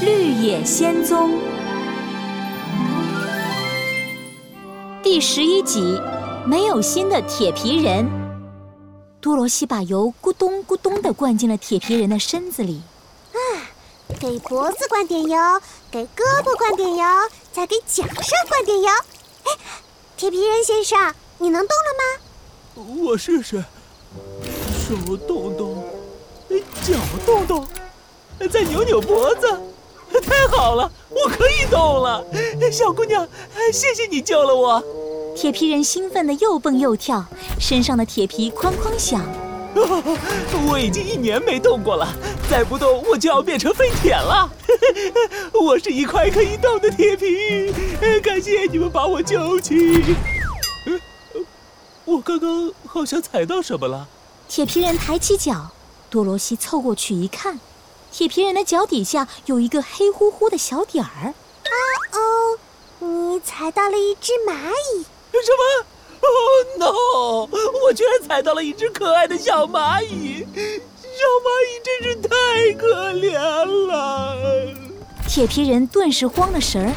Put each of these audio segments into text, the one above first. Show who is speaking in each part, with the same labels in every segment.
Speaker 1: 绿野仙踪》第十一集：没有心的铁皮人。多罗西把油咕咚咕咚地灌进了铁皮人的身子里。
Speaker 2: 啊，给脖子灌点油，给胳膊灌点油，再给脚上灌点油。哎，铁皮人先生，你能动了
Speaker 3: 吗？我试试，手动动，脚动动，再扭扭脖子。太好了，我可以动了，小姑娘，谢谢你救了我。
Speaker 1: 铁皮人兴奋的又蹦又跳，身上的铁皮哐哐响。
Speaker 3: 我已经一年没动过了，再不动我就要变成废铁了。我是一块可以动的铁皮，感谢你们把我救起。我刚刚好像踩到什么了。
Speaker 1: 铁皮人抬起脚，多罗西凑过去一看。铁皮人的脚底下有一个黑乎乎的小点儿。
Speaker 2: 啊哦，你踩到了一只蚂蚁？
Speaker 3: 什么？哦 no！我居然踩到了一只可爱的小蚂蚁！小蚂蚁真是太可怜了。
Speaker 1: 铁皮人顿时慌了神儿，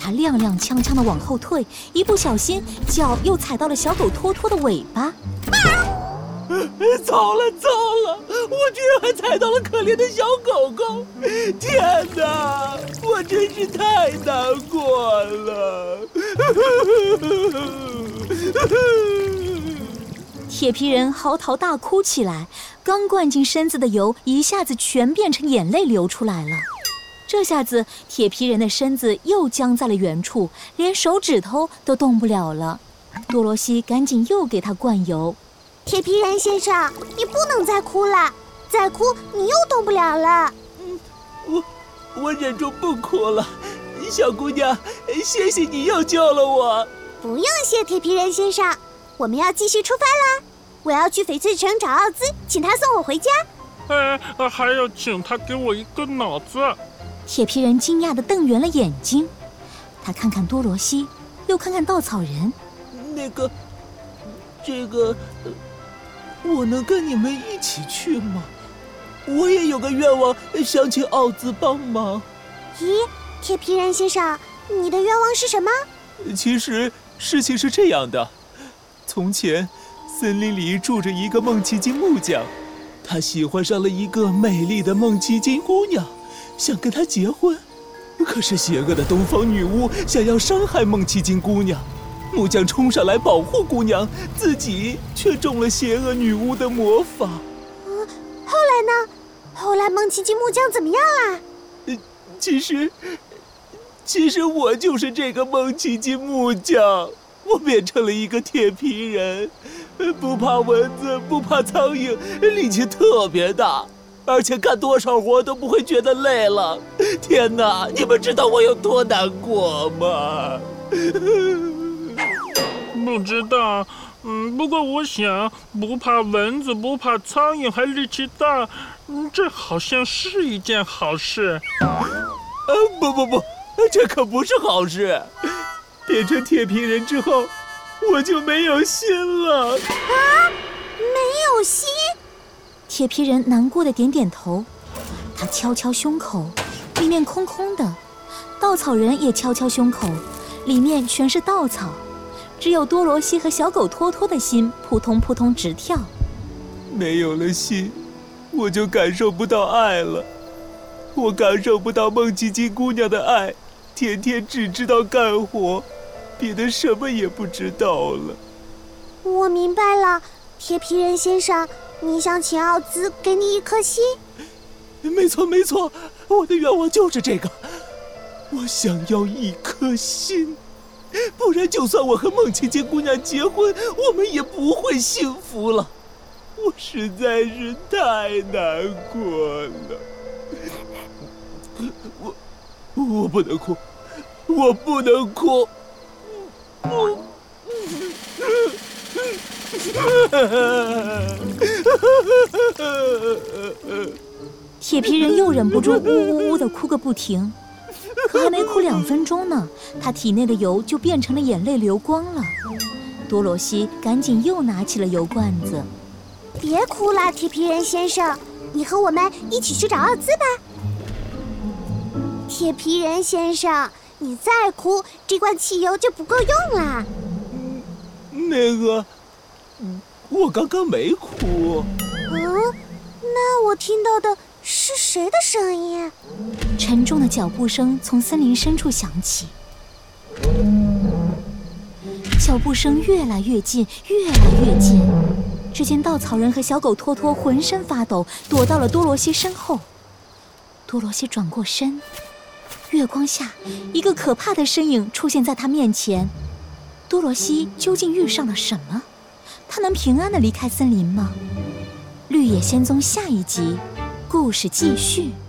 Speaker 1: 他踉踉跄跄的往后退，一不小心脚又踩到了小狗托托的尾巴。
Speaker 3: 啊糟了糟了！我居然还踩到了可怜的小狗狗！天哪，我真是太难过了！
Speaker 1: 铁皮人嚎啕大哭起来，刚灌进身子的油一下子全变成眼泪流出来了。这下子，铁皮人的身子又僵在了原处，连手指头都动不了了。多罗西赶紧又给他灌油。
Speaker 2: 铁皮人先生，你不能再哭了，再哭你又动不了了。
Speaker 3: 嗯，我我忍住不哭了。小姑娘，谢谢你又救了我。
Speaker 2: 不用谢，铁皮人先生，我们要继续出发啦。我要去翡翠城找奥兹，请他送我回家。
Speaker 4: 哎，还要请他给我一个脑子。
Speaker 1: 铁皮人惊讶的瞪圆了眼睛，他看看多罗西，又看看稻草人。
Speaker 3: 那个，这个。我能跟你们一起去吗？我也有个愿望，想请奥兹帮忙。
Speaker 2: 咦，铁皮人先生，你的愿望是什么？
Speaker 3: 其实事情是这样的：从前，森林里住着一个梦奇金木匠，他喜欢上了一个美丽的梦奇金姑娘，想跟她结婚。可是邪恶的东方女巫想要伤害梦奇金姑娘。木匠冲上来保护姑娘，自己却中了邪恶女巫的魔法。
Speaker 2: 嗯，后来梦奇金木匠怎么样啦？
Speaker 3: 其实，其实我就是这个梦奇金木匠。我变成了一个铁皮人，不怕蚊子，不怕苍蝇，力气特别大，而且干多少活都不会觉得累了。天哪，你们知道我有多难过吗？
Speaker 4: 不知道，嗯，不过我想不怕蚊子，不怕苍蝇，还力气大，嗯，这好像是一件好事。
Speaker 3: 呃，不不不，这可不是好事。变成铁皮人之后，我就没有心了。啊，
Speaker 2: 没有心？
Speaker 1: 铁皮人难过的点点头，他敲敲胸口，里面空空的；稻草人也敲敲胸口，里面全是稻草。只有多罗西和小狗托托的心扑通扑通直跳。
Speaker 3: 没有了心，我就感受不到爱了。我感受不到梦琪琪姑娘的爱，天天只知道干活，别的什么也不知道了。
Speaker 2: 我明白了，铁皮人先生，你想请奥兹给你一颗心？
Speaker 3: 没错没错，我的愿望就是这个，我想要一颗心。不然，就算我和孟芊芊姑娘结婚，我们也不会幸福了。我实在是太难过了。我我不能哭，我不能哭。
Speaker 1: 铁皮人又忍不住呜呜呜的哭个不停。可还没哭两分钟呢，他体内的油就变成了眼泪流光了。多罗西赶紧又拿起了油罐子。
Speaker 2: 别哭了，铁皮人先生，你和我们一起去找奥兹吧。铁皮人先生，你再哭，这罐汽油就不够用了。
Speaker 3: 那个，我刚刚没哭。
Speaker 2: 嗯，那我听到的是谁的声音？
Speaker 1: 沉重的脚步声从森林深处响起，脚步声越来越近，越来越近。只见稻草人和小狗托托浑身发抖，躲到了多罗西身后。多罗西转过身，月光下，一个可怕的身影出现在他面前。多罗西究竟遇上了什么？他能平安的离开森林吗？绿野仙踪下一集，故事继续。